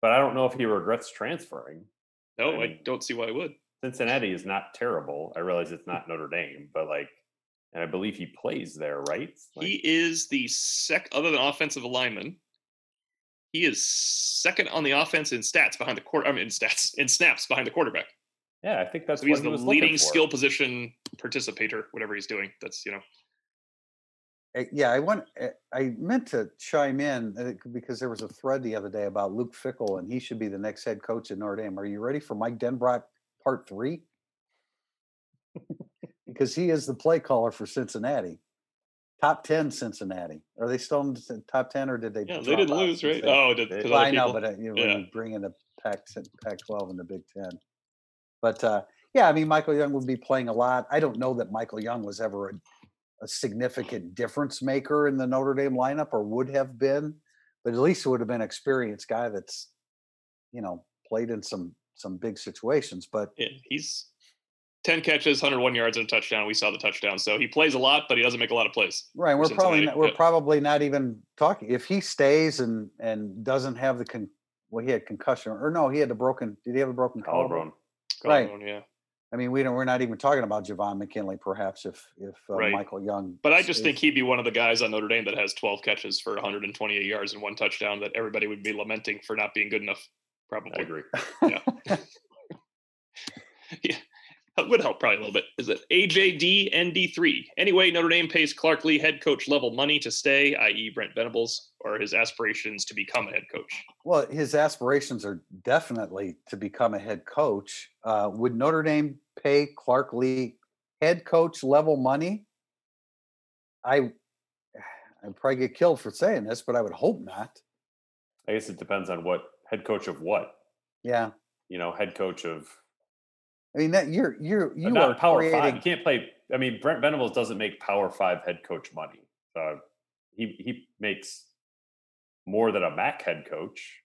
But I don't know if he regrets transferring. No, I I don't see why I would. Cincinnati is not terrible. I realize it's not Notre Dame, but like, and I believe he plays there, right? Like, He is the sec other than offensive lineman. He is second on the offense in stats behind the quarter. I mean, in stats in snaps behind the quarterback. yeah, I think that's so he's he the leading skill position participator, whatever he's doing. That's you know, Yeah, I want. uh, I meant to chime in uh, because there was a thread the other day about Luke Fickell, and he should be the next head coach at Notre Dame. Are you ready for Mike Denbrock Part Three? because he is the play caller for Cincinnati. Top ten Cincinnati. Are they still in the top ten, or did they? yeah, they didn't lose, right? they- Oh, did, They- well, I know, but uh, you know, Yeah. when you bring in the Pac Pac twelve and the Big Ten. But uh, yeah, I mean, Michael Young would be playing a lot. I don't know that Michael Young was ever a, a significant difference maker in the Notre Dame lineup, or would have been. But at least it would have been an experienced guy that's, you know, played in some some big situations. But Yeah, he's ten catches, hundred one yards, and a touchdown. We saw the touchdown, so he plays a lot, but he doesn't make a lot of plays. right, we're probably not, we're yeah. probably not even talking. If he stays and and doesn't have the con, well, he had concussion, or no, he had a broken. Did he have a broken collarbone? collarbone. Right. Collarbone, Yeah. I mean, we don't. We're not even talking about Javon McKinley, perhaps if if uh, Right. Michael Young. But I just stays- think he'd be one of the guys on Notre Dame that has 12 catches for 128 yards and one touchdown that everybody would be lamenting for not being good enough. Probably. I agree. yeah, <laughs> <laughs> that would help probably a little bit. Is it AJD ND3? Anyway, Notre Dame pays Clark Lea head coach level money to stay, i.e., Brent Venables, or his aspirations to become a head coach. Well, his aspirations are definitely to become a head coach. Uh, would Notre Dame pay Clark Lea head coach level money? I I'd probably get killed for saying this, but I would hope not. I guess it depends on what head coach of what. Yeah, You know, head coach of I mean that you're you're you not are power creating. five. You can't play. I mean, Brent Venables doesn't make power five head coach money. Uh, he he makes more than a MAC head coach.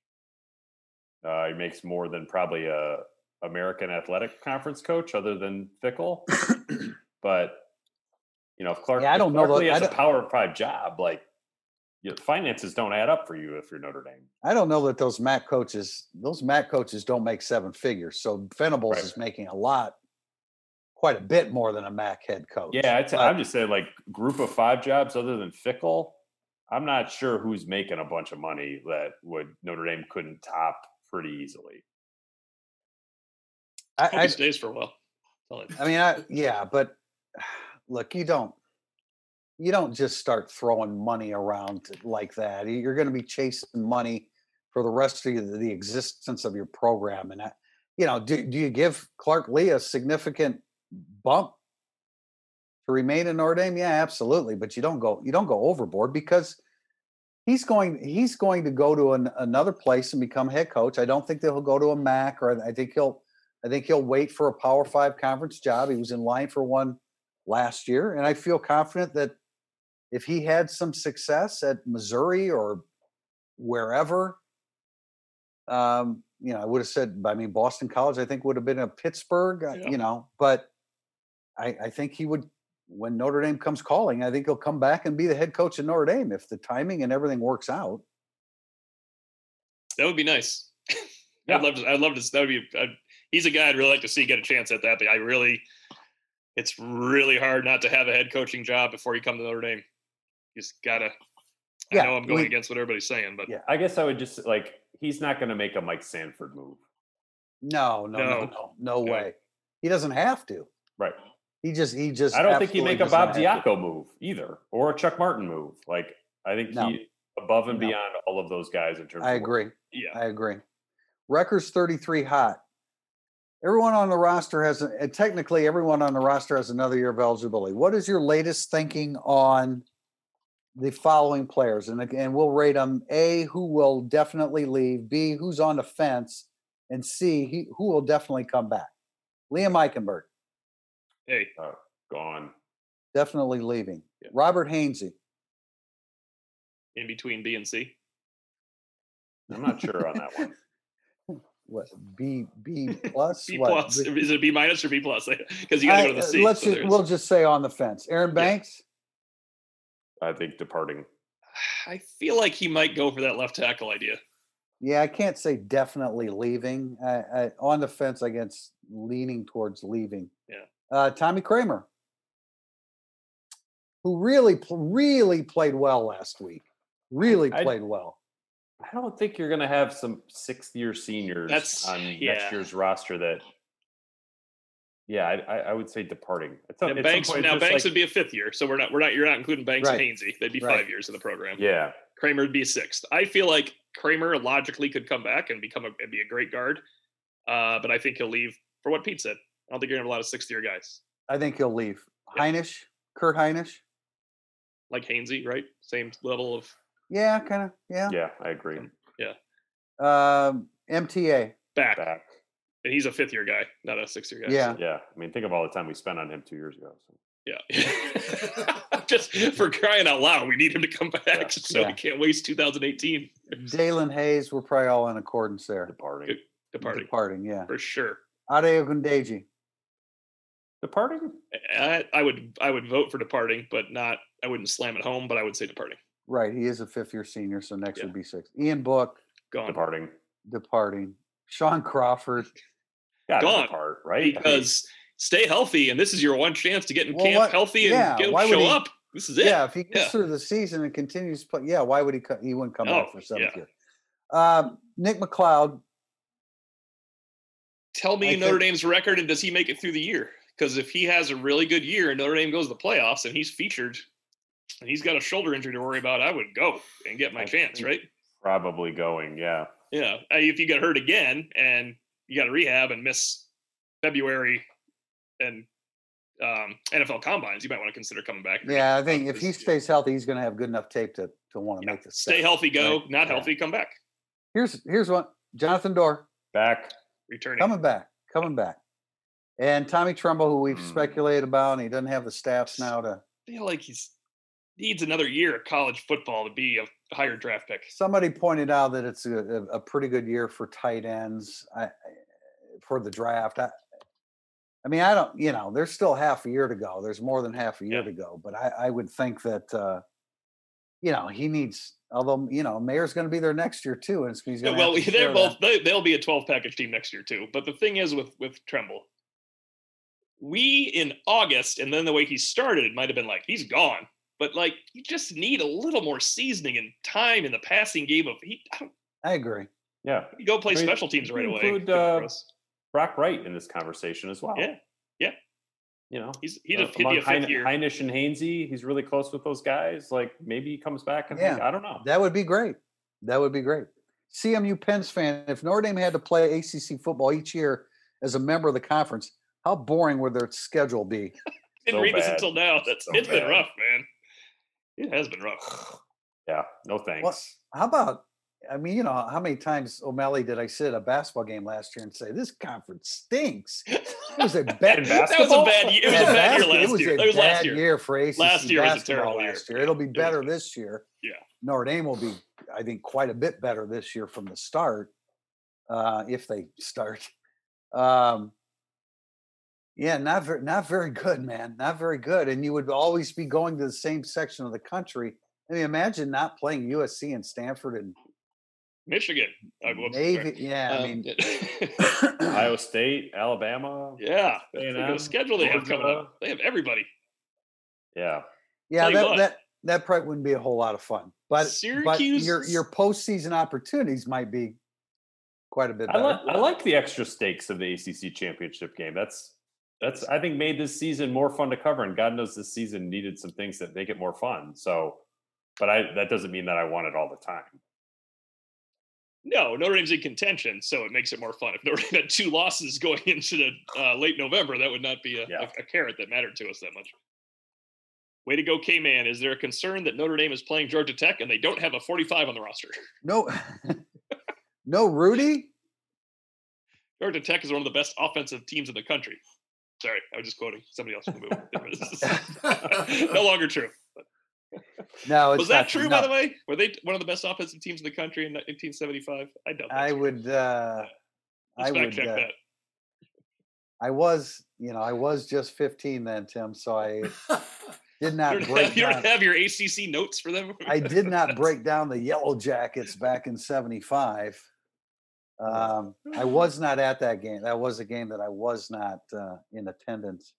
Uh, he makes more than probably a American Athletic Conference coach, other than Fickell. <coughs> but you know, if Clark, Yeah, I don't know Clark I has a power five job, like you know, finances don't add up for you if you're Notre Dame. I don't know that those Mac coaches, those Mac coaches don't make seven figures. So Venables Right. is making a lot, quite a bit more than a Mac head coach. Yeah, I'd say, But- I'm just saying, like group of five jobs other than Fickell. I'm not sure who's making a bunch of money that would Notre Dame couldn't top pretty easily. Hope I, I, stays for a while. I mean, I, yeah, but <sighs> look, you don't, you don't just start throwing money around like that. You're going to be chasing money for the rest of the, existence of your program. And, I, you know, do, do you give Clark Lea a significant bump to remain in Notre Dame? Yeah, absolutely. But you don't go, you don't go overboard because he's going, he's going to go to an, another place and become head coach. I don't think that he'll go to a MAC or I think he'll, I think he'll wait for a Power Five conference job. He was in line for one last year, and I feel confident that if he had some success at Missouri or wherever, um, you know, I would have said. I mean, Boston College, I think would have been a Pittsburgh, uh, Yeah. you know, but I, I think he would. When Notre Dame comes calling, I think he'll come back and be the head coach of Notre Dame if the timing and everything works out. That would be nice. <laughs> Yeah. I'd love to. I'd love to. That would be. I'd, he's a guy I'd really like to see get a chance at that. But I really, it's really hard not to have a head coaching job before you come to Notre Dame. You just gotta. Yeah, I know I'm going we- against what everybody's saying, but Yeah. I guess I would just like he's not going to make a Mike Sanford move, No, no, no, No. no, no No. way. He doesn't have to. right? He just, he just. I don't think he'd make a Bob not have to. Diaco move either, or a Chuck Martin move. Like I think No. he above and No. beyond all of those guys in terms. I of what- agree. yeah, I agree. Records 33 hot. Everyone on the roster has, a- and technically everyone on the roster has another year of eligibility. What is your latest thinking on the following players? And again, we'll rate them A, who will definitely leave, B, who's on the fence, and C, he, who will definitely come back. Liam Eichenberg, hey, uh, Gone. definitely leaving. Yeah. Robert Hainsey, in between B and C. I'm not sure on that one. <laughs> what, B, B <laughs> plus? B what? plus. Is it B minus or B plus? <laughs> Because you got to go to the I- C. let's so just, there's- we'll just say on the fence. Aaron Banks, I think departing. <sighs> I feel like he might go for that left tackle idea. Yeah, I can't say definitely leaving. I, I, on the fence against leaning towards leaving. Yeah. Uh, Tommy Kramer, who really, really played well last week. Really I- played well. I don't think you're going to have some sixth year seniors That's- on yeah. next year's roster that. Yeah, I, I, I would say departing. At some- And at some Banks point, now Banks like- would be a fifth year, so we're not we're not you're not including Banks Right. and Hainsey. They'd be Right. five years in the program. Yeah, Kramer would be a sixth. I feel like Kramer logically could come back and become a and be a great guard, uh, but I think he'll leave for what Pete said. I don't think you're gonna have a lot of sixth year guys I think he'll leave. Yeah. Hinish, Kurt Hinish. like Hainsey, right? Same level of Yeah, kind of. Yeah. yeah, I agree. Yeah. Um, MTA. back, Back. And he's a fifth year guy, not a sixth year guy. Yeah. Yeah, I mean, think of all the time we spent on him two years ago. So. Yeah. <laughs> Just for crying out loud, we need him to come back, <laughs> so Yeah. we can't waste 2018 Daelin Hayes. We're probably all in accordance there. Departing. Departing Departing. Yeah. for sure. Ade Ogundeji. Departing? I, I would I would vote for departing, but not I wouldn't slam it home, but I would say departing. Right. He is a fifth year senior, so next Yeah. would be six. Ian Book Gone. Departing. departing. Shaun Crawford. Got to Gone. depart, right? I mean, because stay healthy, and this is your one chance to get in Well, camp what- healthy and yeah, get, why show he- up. This is it. Yeah, if he gets Yeah. through the season and continues to play, yeah, why would he? co- He wouldn't come back for seventh yeah. year. Um, Nick McCloud, Tell me I Notre think- Dame's record, and does he make it through the year? Because if he has a really good year and Notre Dame goes to the playoffs and he's featured, and he's got a shoulder injury to worry about, I would go and get my I chance, right? Probably going, yeah. Yeah. If you got hurt again and you got to rehab and miss February and um, NFL combines, you might want to consider coming back. yeah, I think if he This- stays healthy, he's going to have good enough tape to to want to yeah, make the stay step. healthy, go. right? Not Yeah. healthy, come back. Here's here's one. Jonathan Doerer Back. Returning. coming back, coming back, and Tommy Tremble, who we've Hmm. speculated about, and he doesn't have the staffs now to. feel like he's needs another year of college football to be a higher draft pick. Somebody pointed out that it's a, a, pretty good year for tight ends I, for the draft. I, I mean, I don't, you know, there's still half a year to go. There's more than half a year Yeah. to go, but I, I would think that, uh, you know, he needs. Although you know, Mayer's going to be there next year too, and he's Yeah, going to. well, <laughs> they're both they, they'll be a 12 package team next year too. But the thing is with with Tremble, we in August, and then the way he started it might have been like he's gone. But like you just need a little more seasoning and time in the passing game of he I don't, I agree. Yeah. you go play I mean, special teams you right away. include, uh. Brock Wright in this conversation as well. Yeah, yeah. You know, He's he'd, uh, have, he'd among be a fifth Heine- year. Hinish and Hainsey, he's really close with those guys. Like maybe he comes back and Yeah. I don't know. That would be great. That would be great. CMU Pens fan, if Notre Dame had to play ACC football each year as a member of the conference, how boring would their schedule be? <laughs> Didn't so read this until now. That's So it's been rough, man. It has been rough. Yeah, no thanks. How about? I mean, you know, how many times O'Malley did I sit at a basketball game last year and say this conference stinks? <laughs> It was a bad. In that was a basketball? bad year. It was a bad year basket- last it was year. a That was bad year. year for ACC Last year was a basketball terrible year. last year. It'll be better bad. this year. Yeah. Notre Dame will be, I think, quite a bit better this year from the start, uh, if they start. Um, yeah, not very, not very good, man. Not very good. And you would always be going to the same section of the country. I mean, imagine not playing USC and Stanford and Michigan. Whoops, sorry. Navy. Yeah, I Um, mean, <coughs> Iowa State, Alabama. yeah, the A&M, schedule they have coming up. They have everybody. Yeah. yeah, that, what. that that probably wouldn't be a whole lot of fun. But but your is- your postseason opportunities might be quite a bit I better. like I like the extra stakes of the ACC championship game. That's that's I think made this season more fun to cover, and God knows this season needed some things that make it more fun. So, but I that doesn't mean that I want it all the time. No, Notre Dame's in contention, so it makes it more fun. If Notre Dame had two losses going <laughs> into the uh, late November, that would not be a, Yeah. a, a carrot that mattered to us that much. Way to go, K Man. Is there a concern that Notre Dame is playing Georgia Tech and they don't have a 45 on the roster? No, <laughs> no, Rudy. Georgia Tech is one of the best offensive teams in the country. Sorry, I was just quoting somebody else. <laughs> <laughs> no longer true. No, it's Was that true, by the way? Were they one of the best offensive teams in the country in 1975? I doubt I true. would. uh Let's I would. check Uh, that. I was, you know, I was just 15 then, Tim. So I <laughs> did not You break have, you don't have your ACC notes for them? I did not break down the Yellow Jackets back in '75. Um, I was not at that game. That was a game that I was not uh, in attendance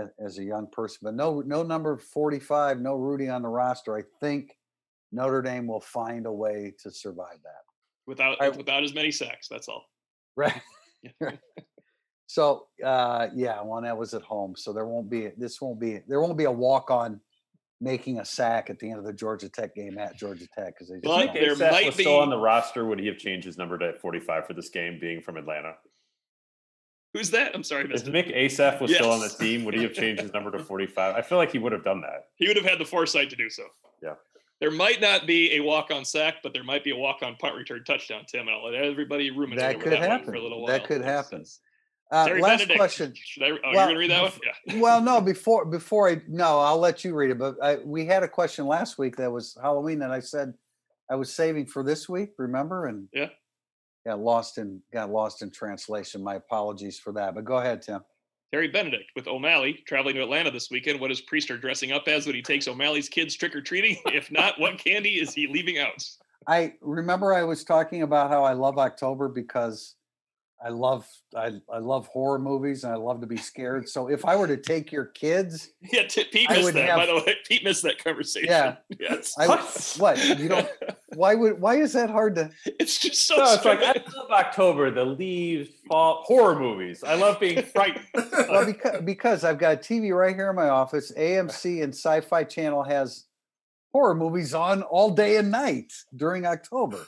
as, as a young person. But no, no number 45, no Rudy on the roster. I think Notre Dame will find a way to survive that. without I- without as many sacks. That's all. Right. <laughs> Right. so uh, yeah, one that was at home. So there won't be this won't be there won't be a walk on making a sack at the end of the Georgia Tech game at Georgia Tech because they just But won't. there Assaf might was still on the roster. Would he have changed his number to 45 for this game, being from Atlanta? Who's that? I'm sorry, If missed it. Mick Assaf was still on the team, would he have changed his number to <laughs> 45? I feel like he would have done that. He would have had the foresight to do so. Yeah. There might not be a walk-on sack, but there might be a walk-on punt return touchdown, Tim. And I'll let everybody ruminate That could that one happen. for a little while. That could happen. that's- Uh, Terry last Benedict. question. Should I? Oh, you're gonna read that one? Yeah. <laughs> well, no, before before I no, I'll let you read it. But I, we had a question last week that was Halloween that I said I was saving for this week. Remember? And Yeah. got lost in got lost in translation. My apologies for that. But go ahead, Tim. Terry Benedict with O'Malley traveling to Atlanta this weekend. What is Prister dressing up as when he takes O'Malley's kids trick or treating? <laughs> If not, what candy is he leaving out? I remember I was talking about how I love October because I love I I love horror movies and I love to be scared. So if I were to take your kids, <laughs> Yeah, t- Pete I missed would that. By the way, Pete missed that conversation. Yeah. <laughs> yes. I <laughs> what you don't. Why would why is that hard to? It's just so. No, it's like I love October, the leaves fall, horror movies. I love being frightened. Well, because because I've got a TV right here in my office. AMC and Sci-Fi Channel has horror movies on all day and night during October.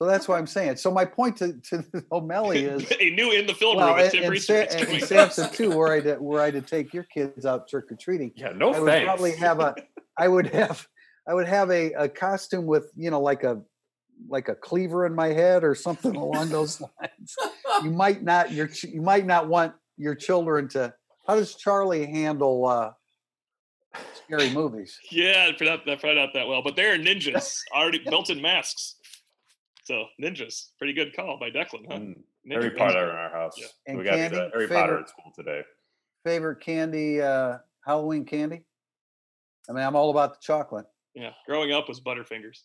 So that's why I'm saying. So my point to to <laughs> O'Malley <laughs> is. a new in the film Well, room with and, Tim and, Sa- and, and Samson too, were I <laughs> to were I to take your kids out trick or treating, yeah, no I would probably have a, I would have, I would have a, a costume with you know like a, like a cleaver in my head or something along those lines. You might not your you might not want your children to. How does Charlie handle uh, scary movies? Yeah, I forgot that probably not that well, but they're ninjas, already built-in masks. So ninjas, pretty good call by Declan, huh? Mm, Ninja Harry. Potter in our house. Yeah. And we got candy? uh, Harry Potter at school today. Favorite candy, uh, Halloween candy? I mean, I'm all about the chocolate. Yeah, growing up was Butterfingers.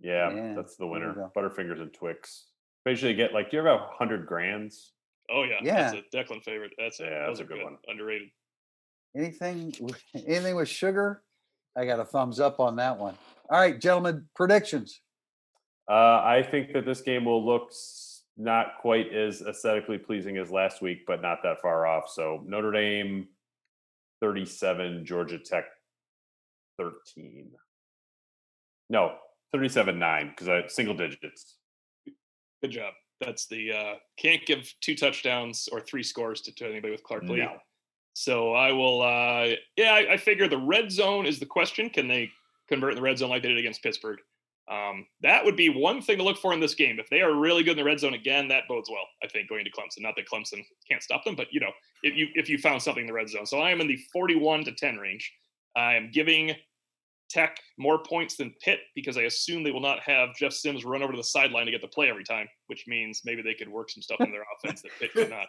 Yeah, Yeah, that's the winner. Butterfingers and Twix. Basically, get like, do you ever have hundred grands? Oh yeah, yeah. that's a Declan favorite. That's a, Yeah, that's a are good one. Underrated. Anything, anything with sugar? I got a thumbs up on that one. All right, gentlemen, predictions. Uh, I think that this game will look not quite as aesthetically pleasing as last week, but not that far off. So Notre Dame 37, Georgia Tech 13. No, 37 9, because I single digits. Good job. That's the uh, can't give two touchdowns or three scores to, to anybody with Clark Lea. No. So I will. Uh, yeah, I, I figure the red zone is the question. Can they convert in the red zone like they did against Pittsburgh? Um, that would be one thing to look for in this game. If they are really good in the red zone again, that bodes well. I think going to Clemson. Not that Clemson can't stop them, but you know, if you if you found something in the red zone. So I am in the 41 to 10 range. I am giving Tech more points than Pitt because I assume they will not have Jeff Sims run over to the sideline to get the play every time, which means maybe they could work some stuff in their <laughs> offense that Pitt could not.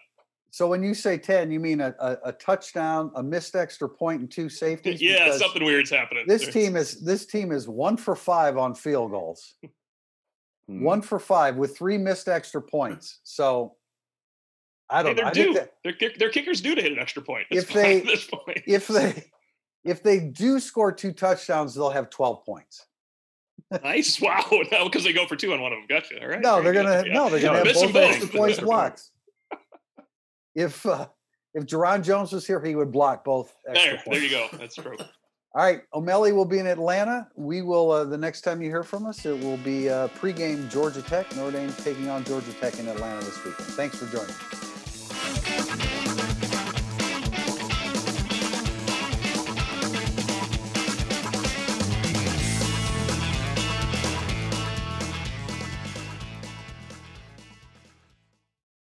So when you say 10, you mean a, a, a touchdown, a missed extra point, and two safeties? <laughs> Yeah, something weird's happening. This team is this team is one for five on field goals. Hmm. One for five with three missed extra points. <laughs> So I don't know. they're I think due. that Their, their kickers due to hit an extra point. If they- <laughs> this point. if they if they do score two touchdowns, they'll have 12 points. nice, wow, no, because they go for two on one of them. Gotcha. All right. No, they're gonna good. Yeah. no, they're No, gonna have miss 'em both both. extra points blocked. If uh, if Jarron Jones was here, he would block both extra There, there you go. That's true. <laughs> <laughs> All right, O'Malley will be in Atlanta. We will uh, the next time you hear from us, it will be uh, pregame Georgia Tech. Notre Dame taking on Georgia Tech in Atlanta this weekend. Thanks for joining.